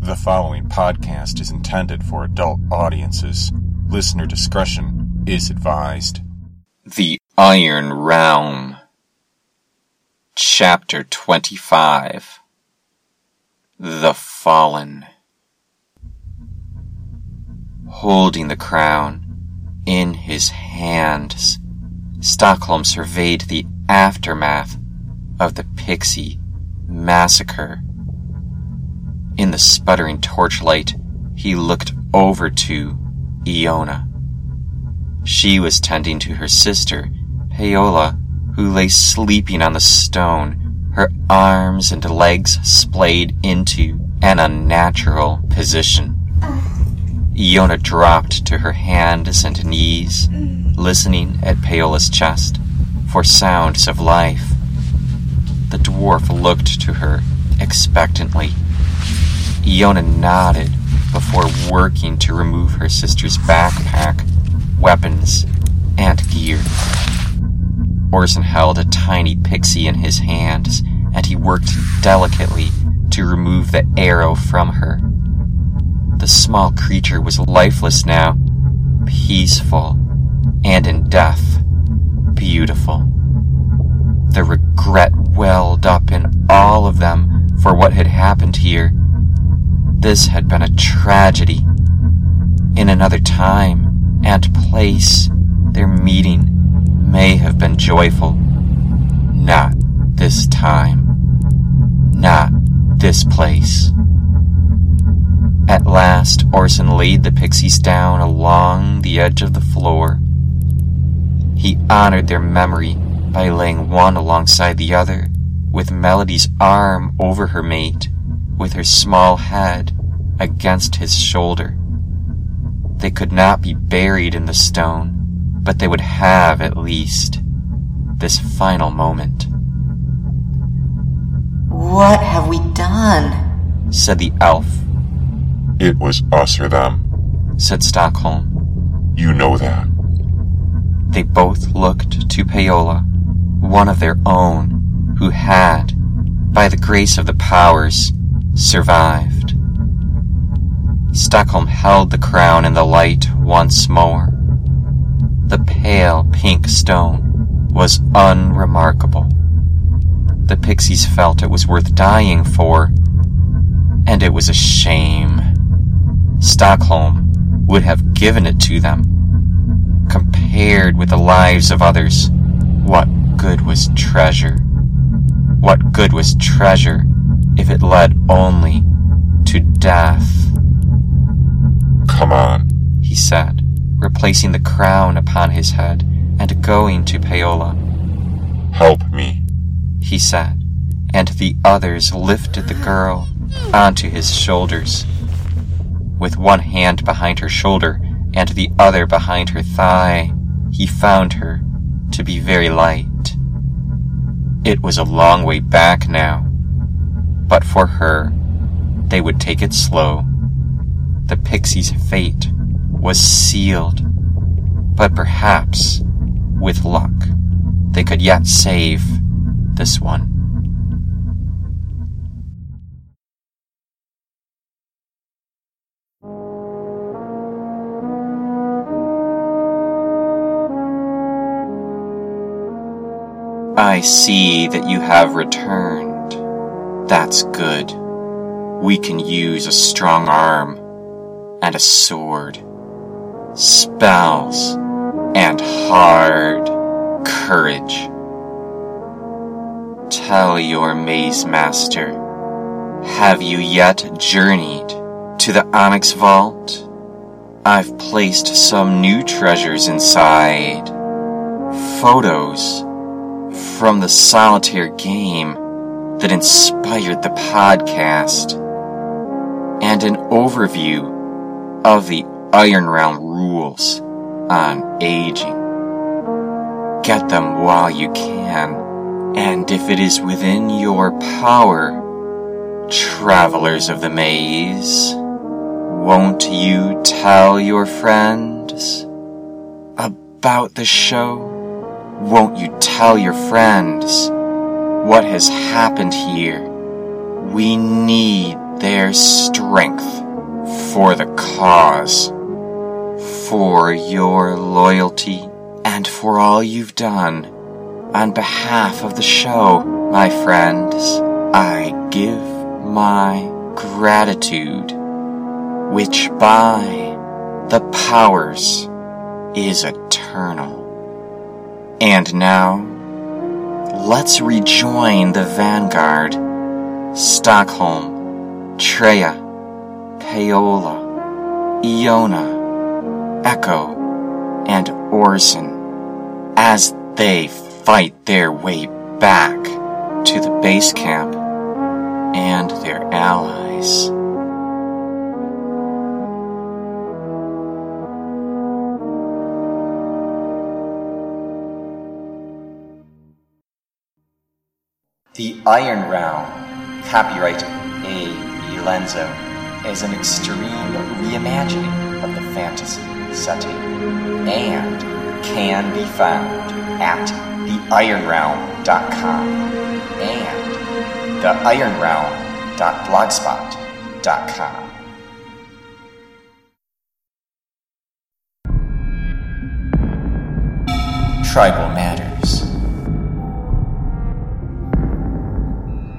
The following podcast is intended for adult audiences. Listener discretion is advised. The Iron Realm. Chapter 25 The Fallen. Holding the crown in his hands, Stockholm surveyed the aftermath of the Pixie massacre. In the sputtering torchlight, he looked over to Iona. She was tending to her sister, Paola, who lay sleeping on the stone, her arms and legs splayed into an unnatural position. Iona dropped to her hands and knees, listening at Paola's chest for sounds of life. The dwarf looked to her expectantly. Iona nodded before working to remove her sister's backpack, weapons, and gear. Orson held a tiny pixie in his hands, and he worked delicately to remove the arrow from her. The small creature was lifeless now, peaceful, and in death, beautiful. The regret welled up in all of them for what had happened here this had been a tragedy. In another time and place, their meeting may have been joyful. Not this time. Not this place. At last, Orson laid the pixies down along the edge of the floor. He honored their memory by laying one alongside the other, with Melody's arm over her mate with her small head against his shoulder. They could not be buried in the stone, but they would have at least this final moment. What have we done? said the elf. It was us or them. said Stockholm. You know that. They both looked to Paola, one of their own, who had, by the grace of the powers, survived. Stockholm held the crown in the light once more. The pale pink stone was unremarkable. The pixies felt it was worth dying for, and it was a shame. Stockholm would have given it to them. Compared with the lives of others, what good was treasure? What good was treasure if it led only to death. Come on, he said, replacing the crown upon his head and going to Paola. Help me, he said, and the others lifted the girl onto his shoulders. With one hand behind her shoulder and the other behind her thigh, he found her to be very light. It was a long way back now, but for her, they would take it slow. The pixie's fate was sealed, but perhaps, with luck, they could yet save this one. I see that you have returned. That's good. We can use a strong arm and a sword, spells, and hard courage. Tell your maze master, have you yet journeyed to the Onyx Vault? I've placed some new treasures inside. Photos from the solitaire game that inspired the podcast, and an overview of the Iron Realm rules on aging. Get them while you can, and if it is within your power, travelers of the maze, won't you tell your friends about the show? Won't you tell your friends? What has happened here. We need their strength for the cause, for your loyalty, and for all you've done. On behalf of the show, my friends, I give my gratitude, which by the powers is eternal. And now, let's rejoin the vanguard. Stockholm, Treya, Paola, Iona, Echo, and Orson as they fight their way back to the base camp and their allies. Iron Realm, copyright A. Elenzo, is an extreme reimagining of the fantasy setting and can be found at theironrealm.com and theironrealm.blogspot.com. Tribal Matters.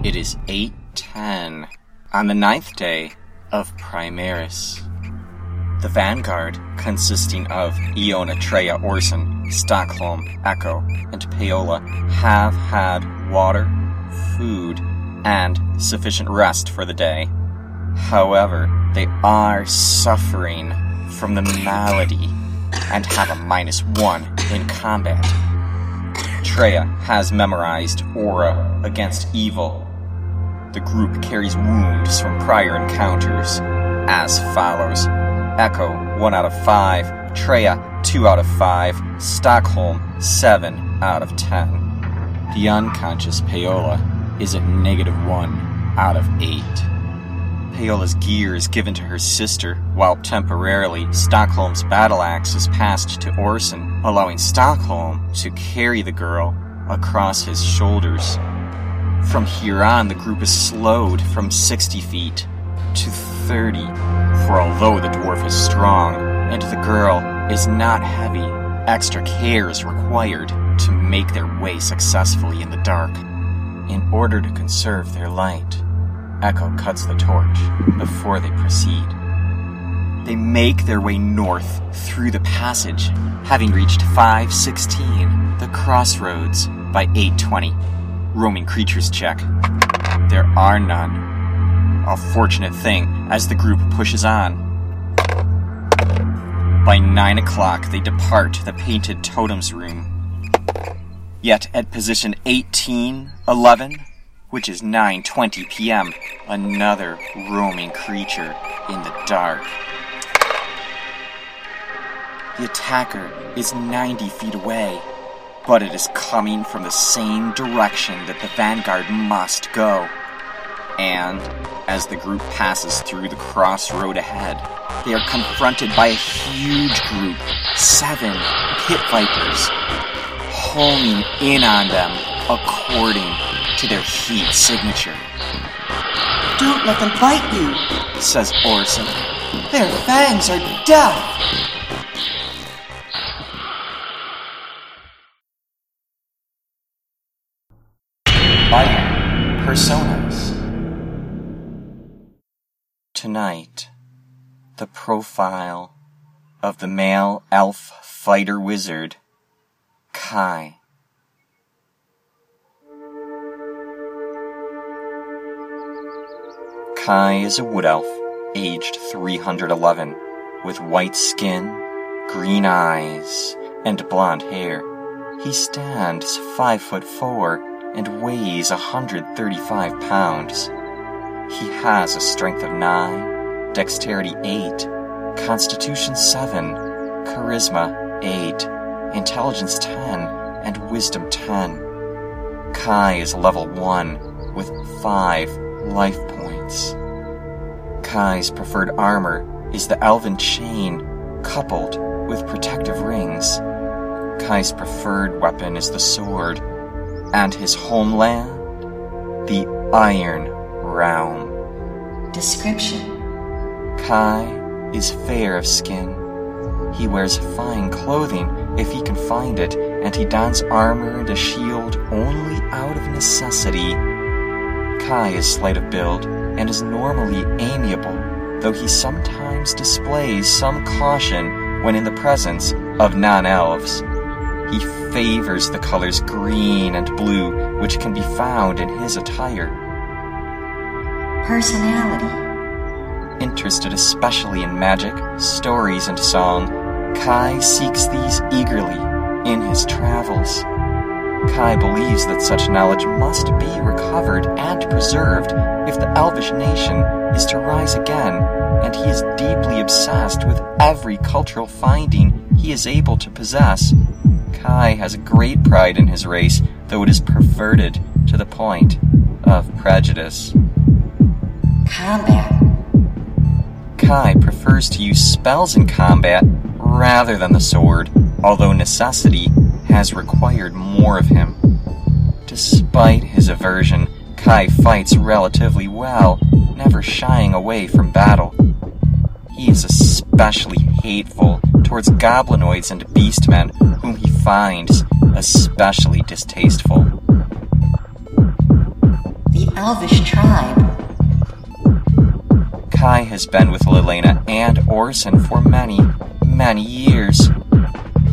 It is 8.10 on the ninth day of Primaris. The vanguard, consisting of Iona, Treya, Orson, Stockholm, Echo, and Paola, have had water, food, and sufficient rest for the day. However, they are suffering from the malady and have a minus one in combat. Treya has memorized Aura against evil. The group carries wounds from prior encounters as follows Echo, 1 out of 5, Treya, 2 out of 5, Stockholm, 7 out of 10. The unconscious Paola is at negative 1 out of 8. Paola's gear is given to her sister, while temporarily Stockholm's battle axe is passed to Orson, allowing Stockholm to carry the girl across his shoulders. From here on, the group is slowed from 60 feet to 30, for although the dwarf is strong and the girl is not heavy, extra care is required to make their way successfully in the dark. In order to conserve their light, Echo cuts the torch before they proceed. They make their way north through the passage, having reached 516, the crossroads, by 820. Roaming creatures check. There are none. A fortunate thing as the group pushes on. By 9 o'clock, they depart the painted totems room. Yet at position 1811, which is 9:20 p.m., another roaming creature in the dark. The attacker is 90 feet away, but it is coming from the same direction that the vanguard must go. And as the group passes through the crossroad ahead, they are confronted by a huge group, seven pit vipers, homing in on them according to their heat signature, Don't let them bite you. says Orson. Their fangs are death. Tonight, the profile of the male elf fighter wizard, Kai. Kai is a wood elf, aged 311, with white skin, green eyes, and blonde hair. He stands 5 foot 4 and weighs 135 pounds. He has a strength of 9, dexterity 8, constitution 7, charisma 8, intelligence 10, and wisdom 10. Kai is level 1 with 5 life points. Kai's preferred armor is the elven chain coupled with protective rings. Kai's preferred weapon is the sword, and his homeland, the Iron Realm. Description Kai is fair of skin. He wears fine clothing if he can find it, and he dons armor and a shield only out of necessity. Kai is slight of build and is normally amiable, though he sometimes displays some caution when in the presence of non elves. He favors the colors green and blue, which can be found in his attire. Personality Interested especially in magic, stories, and song, Kai seeks these eagerly in his travels. Kai believes that such knowledge must be recovered and preserved if the elvish nation is to rise again, and he is deeply obsessed with every cultural finding he is able to possess. Kai has great pride in his race, though it is perverted to the point of prejudice. Combat Kai prefers to use spells in combat rather than the sword, although necessity has required more of him. Despite his aversion, Kai fights relatively well, never shying away from battle. He is especially hateful towards goblinoids and beastmen, whom he finds especially distasteful. The Elvish tribe Kai has been with Lilena and Orson for many, many years.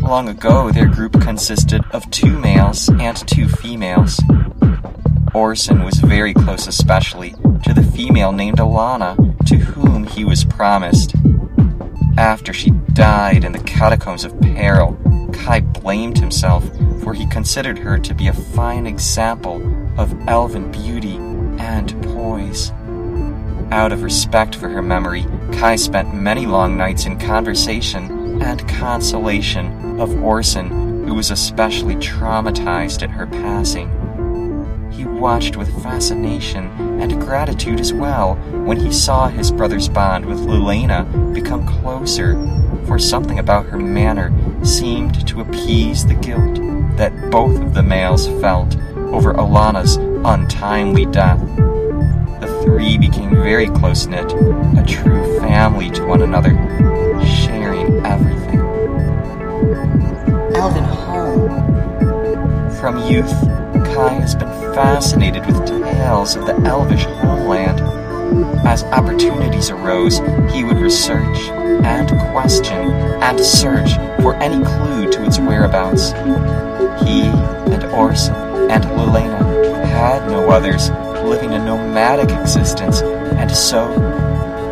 Long ago, their group consisted of two males and two females. Orson was very close, especially to the female named Alana, to whom he was promised. After she died in the catacombs of peril, Kai blamed himself, for he considered her to be a fine example of elven beauty and poise. Out of respect for her memory, Kai spent many long nights in conversation and consolation of Orson, who was especially traumatized at her passing. He watched with fascination and gratitude as well when he saw his brother's bond with Lilena become closer, for something about her manner seemed to appease the guilt that both of the males felt over Alana's untimely death three became very close knit, a true family to one another, sharing everything. Elven home. From youth, Kai has been fascinated with tales of the elvish homeland. As opportunities arose, he would research and question and search for any clue to its whereabouts. He and Orson and Lilena had no others living a nomadic existence, and so,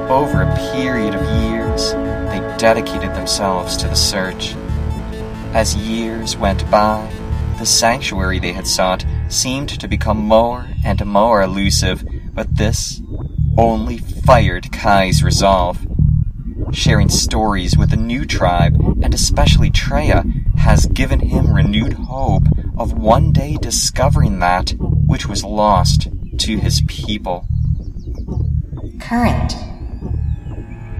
over a period of years, they dedicated themselves to the search. As years went by, the sanctuary they had sought seemed to become more and more elusive, but this only fired Kai's resolve. Sharing stories with the new tribe, and especially Treya, has given him renewed hope of one day discovering that which was lost to his people. Current.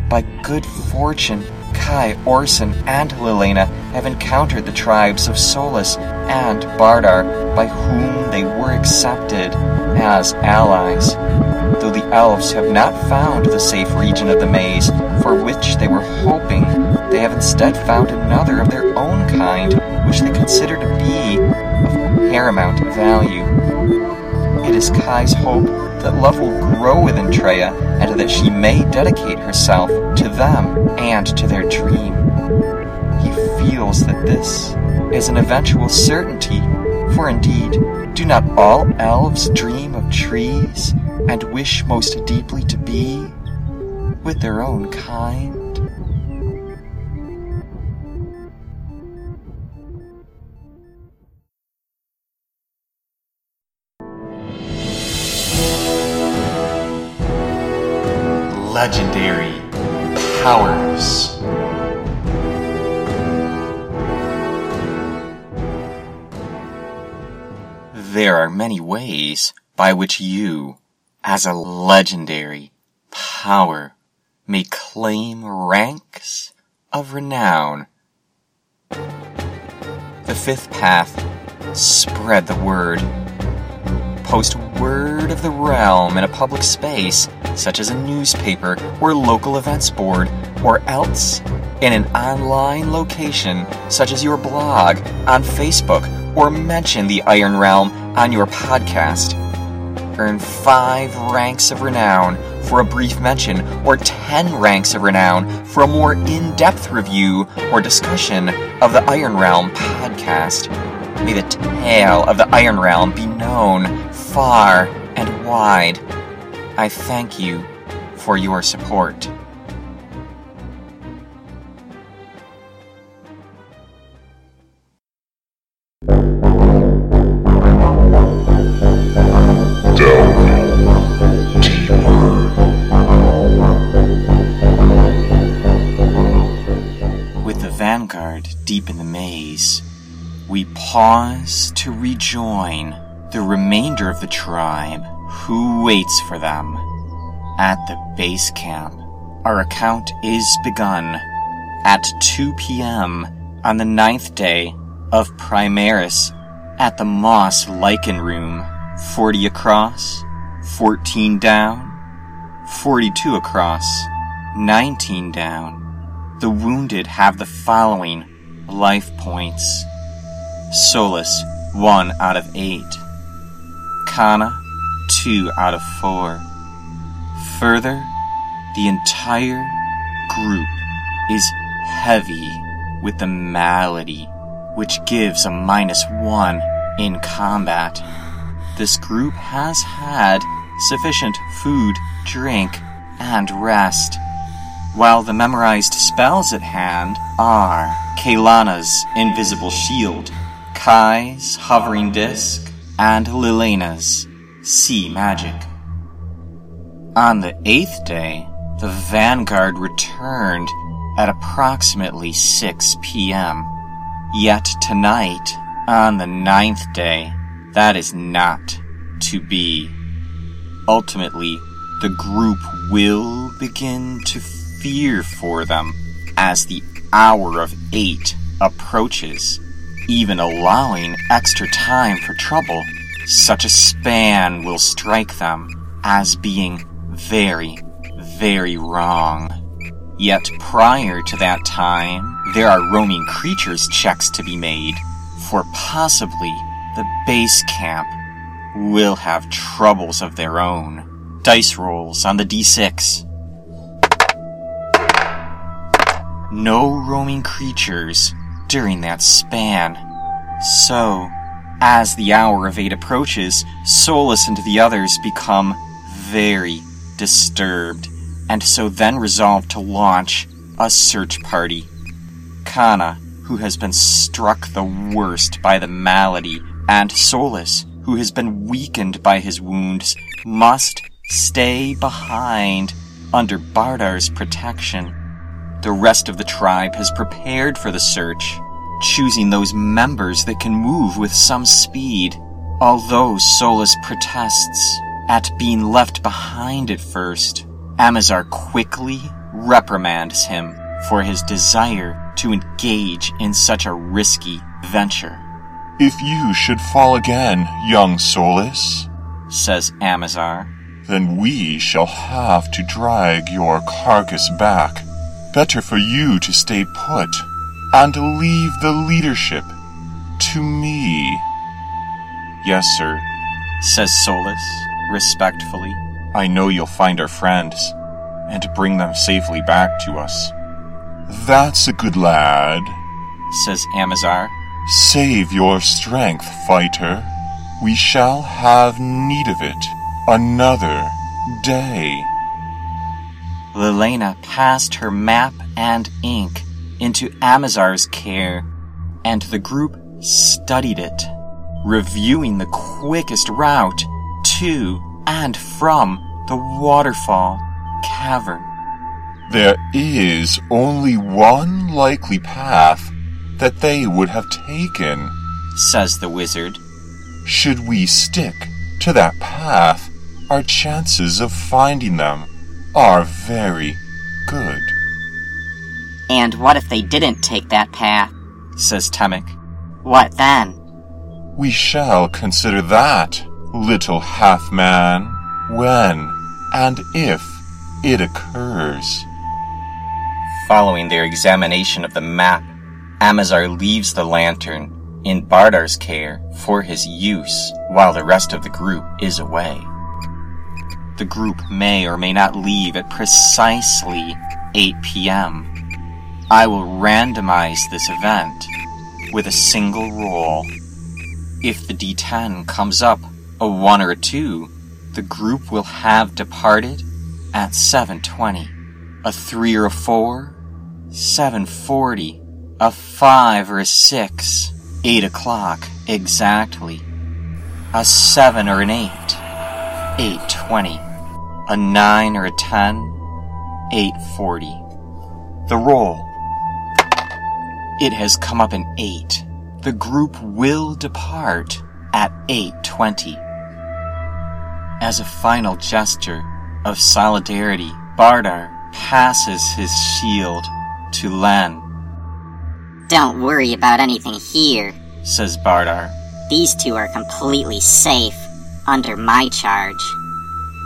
By good fortune, Kai, Orson, and Lilena have encountered the tribes of Solus and Bardar, by whom they were accepted as allies. Though the elves have not found the safe region of the maze for which they were hoping, they have instead found another of their own kind, which they consider to be of paramount value. It is Kai's hope that love will grow within Treya and that she may dedicate herself to them and to their dream. He feels that this is an eventual certainty, for indeed, do not all elves dream of trees and wish most deeply to be with their own kind? Legendary powers. There are many ways by which you, as a legendary power, may claim ranks of renown. The fifth path spread the word. Post word of the realm in a public space, such as a newspaper or local events board, or else in an online location, such as your blog, on Facebook, or mention the Iron Realm on your podcast. Earn 5 ranks of renown for a brief mention, or 10 ranks of renown for a more in depth review or discussion of the Iron Realm podcast. May the tale of the Iron Realm be known far and wide. I thank you for your support. With the vanguard deep in the maze, we pause to rejoin the remainder of the tribe who waits for them. At the base camp, our account is begun at 2 p.m. on the ninth day of Primaris at the Moss Lichen Room, 40 across, 14 down, 42 across, 19 down. The wounded have the following life points. Solus, 1 out of 8. Kana, 2 out of 4. Further, the entire group is heavy with the malady, which gives a minus 1 in combat. This group has had sufficient food, drink, and rest. While the memorized spells at hand are Kaylana's Invisible Shield, Kai's Hovering Disc, and Lilena's Sea Magic. On the eighth day, the Vanguard returned at approximately 6 p.m. Yet tonight, on the ninth day, that is not to be. Ultimately, the group will begin to fear for them as the hour of eight approaches, even allowing extra time for trouble. Such a span will strike them as being very, very wrong. Yet prior to that time, there are roaming creatures checks to be made, for possibly the base camp will have troubles of their own. Dice rolls on the d6. No roaming creatures during that span. So, as the hour of eight approaches, Solus and the others become very disturbed, and so then resolve to launch a search party. Kana, who has been struck the worst by the malady, and Solus, who has been weakened by his wounds, must stay behind under Bardar's protection. The rest of the tribe has prepared for the search, choosing those members that can move with some speed. Although Solus protests at being left behind at first, Amazar quickly reprimands him for his desire to engage in such a risky venture. If you should fall again, young Solus, says Amazar, then we shall have to drag your carcass back. Better for you to stay put and leave the leadership to me. Yes, sir, says Solus respectfully. I know you'll find our friends and bring them safely back to us. That's a good lad, says Amazar. Save your strength, fighter. We shall have need of it another day. Lilena passed her map and ink into Amazar's care, and the group studied it, reviewing the quickest route to and from the waterfall cavern. There is only one likely path that they would have taken, says the wizard. Should we stick to that path, our chances of finding them are very good. And what if they didn't take that path? says Temek. What then? We shall consider that little half man, when and if it occurs. Following their examination of the map, Amazar leaves the lantern in Bardar's care for his use while the rest of the group is away. The group may or may not leave at precisely 8 p.m. I will randomize this event with a single roll. If the D10 comes up a 1 or a 2, the group will have departed at 7:20. A 3 or a 4, 7:40. A 5 or a 6, 8 o'clock exactly. A 7 or an 8, 8:20. A 9 or a 10, 8:40. The roll. It has come up an 8. The group will depart at 8:20. As a final gesture of solidarity, Bardar passes his shield to Len, Don't worry about anything here. says Bardar. These two are completely safe under my charge.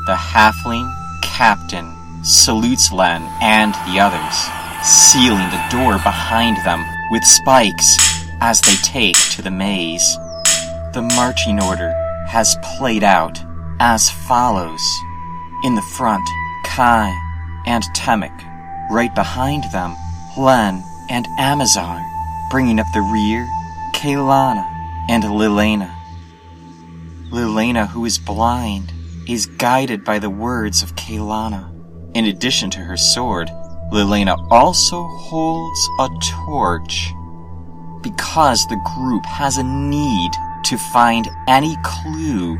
The halfling captain salutes Len and the others, sealing the door behind them with spikes as they take to the maze. The marching order has played out as follows. In the front, Kai and Temek. Right behind them, Len and Amazar. Bringing up the rear, Kaylana and Lilena. Lilena, who is blind, is guided by the words of Kaylana. In addition to her sword, Lilena also holds a torch. Because the group has a need to find any clue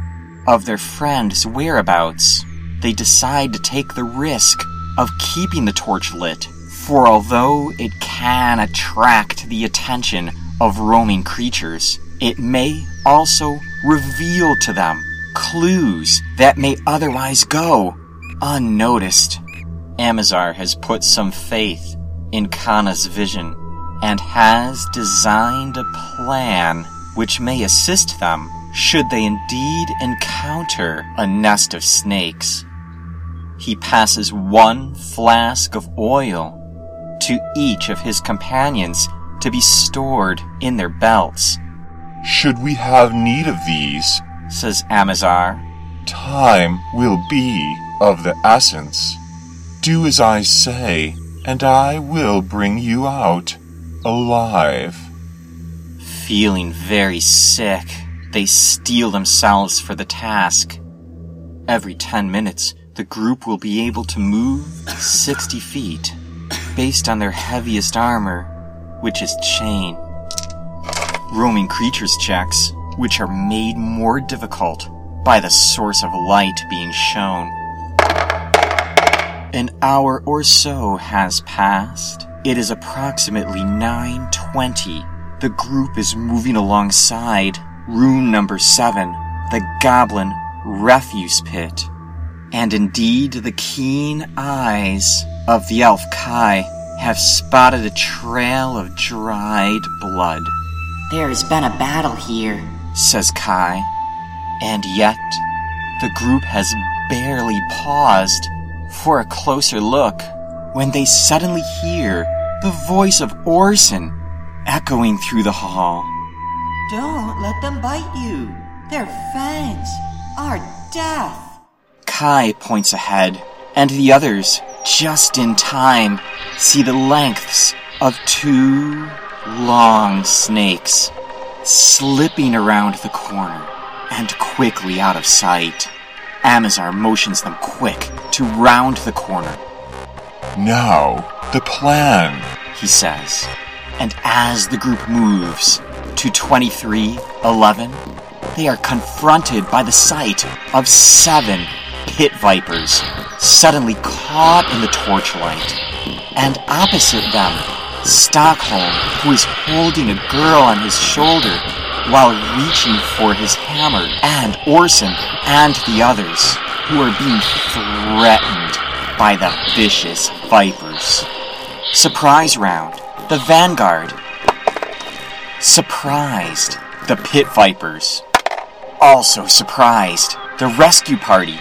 of their friend's whereabouts, they decide to take the risk of keeping the torch lit. For although it can attract the attention of roaming creatures, it may also reveal to them clues that may otherwise go unnoticed. Amazar has put some faith in Kana's vision and has designed a plan which may assist them should they indeed encounter a nest of snakes. He passes one flask of oil to each of his companions to be stored in their belts, Should we have need of these, says Amazar. time will be of the essence. Do as I say, and I will bring you out alive. Feeling very sick, they steel themselves for the task. Every 10 minutes, the group will be able to move 60 feet, based on their heaviest armor, which is chain. Roaming creatures checks, which are made more difficult by the source of light being shown. An hour or so has passed. It is approximately 9:20. The group is moving alongside room number 7, the goblin refuse pit. And indeed, the keen eyes of the elf Kai have spotted a trail of dried blood, There has been a battle here. says Kai. And yet, the group has barely paused for a closer look when they suddenly hear the voice of Orson echoing through the hall. Don't let them bite you. Their fangs are death. Kai points ahead, and the others, just in time, see the lengths of two long snakes slipping around the corner and quickly out of sight. Amazar motions them quick to round the corner, Now, the plan. he says. And as the group moves to 2311, they are confronted by the sight of seven pit vipers suddenly caught in the torchlight. And opposite them, Stockholm, who is holding a girl on his shoulder while reaching for his hammer, and Orson and the others, who are being threatened by the vicious vipers. Surprise round. The Vanguard. Surprised. The Pit Vipers. also surprised. The rescue party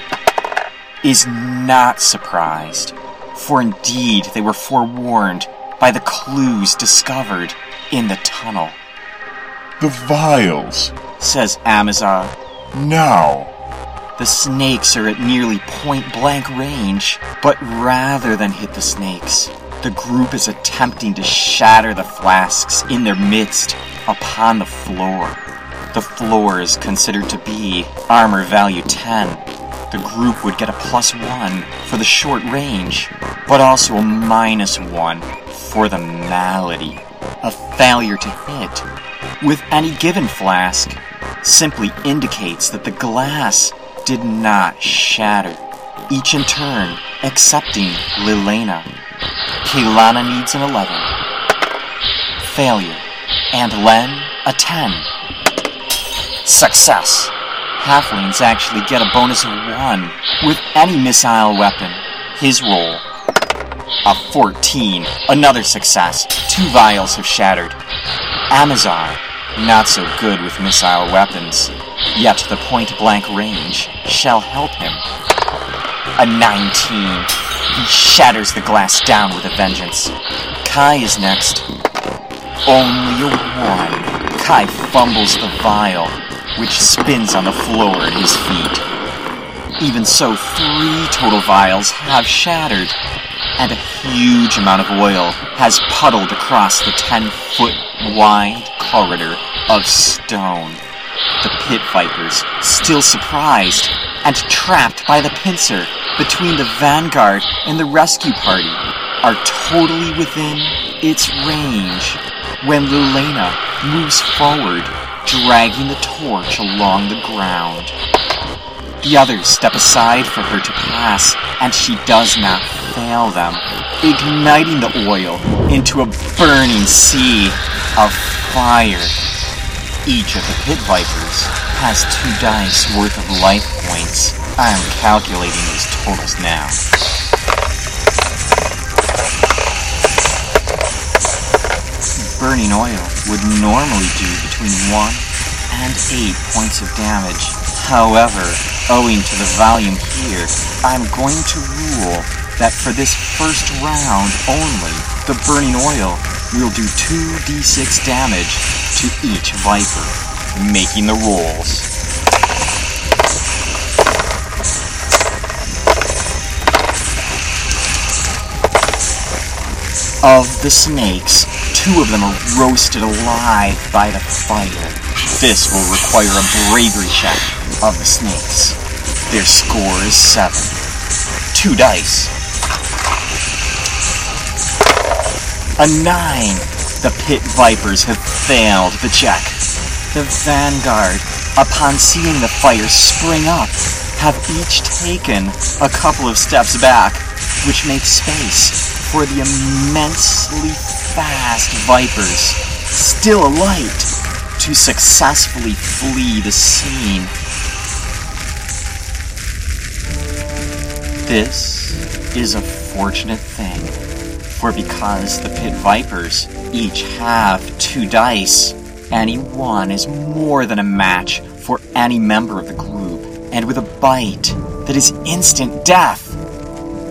is not surprised, for indeed they were forewarned by the clues discovered in the tunnel, The vials. Says Amazar. No. The snakes are at nearly point blank range, but rather than hit the snakes, the group is attempting to shatter the flasks in their midst upon the floor. The floor is considered to be armor value 10. The group would get a plus 1 for the short range, but also a minus 1 for the malady. A failure to hit with any given flask simply indicates that the glass did not shatter, each in turn excepting Lilena. Kaylana needs an 11. Failure. And Len, a 10. Success. Halflings actually get a bonus of 1 with any missile weapon. His roll. A 14. Another success. Two vials have shattered. Amazar, not so good with missile weapons, yet the point blank range shall help him. A 19. He shatters the glass down with a vengeance. Kai is next. Only a 1. Kai fumbles the vial, which spins on the floor at his feet. Even so, three total vials have shattered, and a huge amount of oil has puddled across the 10 foot wide corridor of stone. The pit vipers, still surprised and trapped by the pincer between the vanguard and the rescue party, are totally within its range when Lilena moves forward, dragging the torch along the ground. The others step aside for her to pass, and she does not fail them, igniting the oil into a burning sea of fire. Each of the pit vipers has two dice worth of life points. I am calculating these totals now. Burning oil would normally do between 1 and 8 points of damage. However, owing to the volume here, I'm going to rule that for this first round only, the burning oil will do 2d6 damage to each Viper, making the rolls. Of the snakes, two of them are roasted alive by the fire. This will require a bravery check of the snakes. Their score is seven. Two dice. A nine. The pit vipers have failed the check. The vanguard, upon seeing the fire spring up, have each taken a couple of steps back, which makes space for the immensely fast vipers, still alight, to successfully flee the scene. This is a fortunate thing, for because the pit vipers each have two dice, any one is more than a match for any member of the group, and with a bite that is instant death,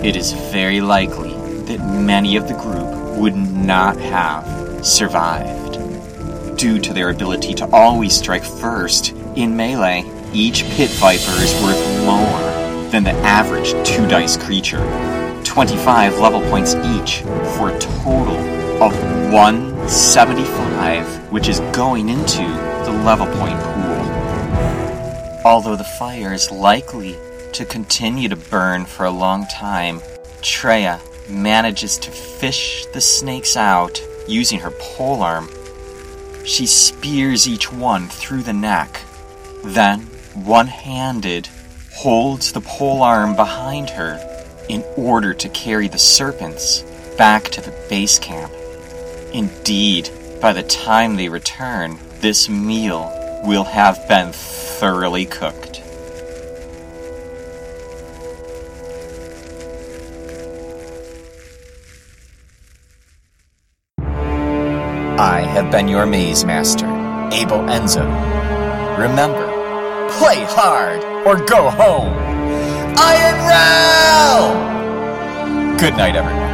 it is very likely that many of the group would not have survived. Due to their ability to always strike first in melee, each pit viper is worth more than the average two dice creature. 25 level points each for a total of 175, which is going into the level point pool. Although the fire is likely to continue to burn for a long time, Treya manages to fish the snakes out using her polearm. She spears each one through the neck, then, one handed, holds the polearm behind her in order to carry the serpents back to the base camp. Indeed, by the time they return, this meal will have been thoroughly cooked. I have been your maze master, Abel Enzo. Remember, play hard, or go home. Iron! Good night, everyone.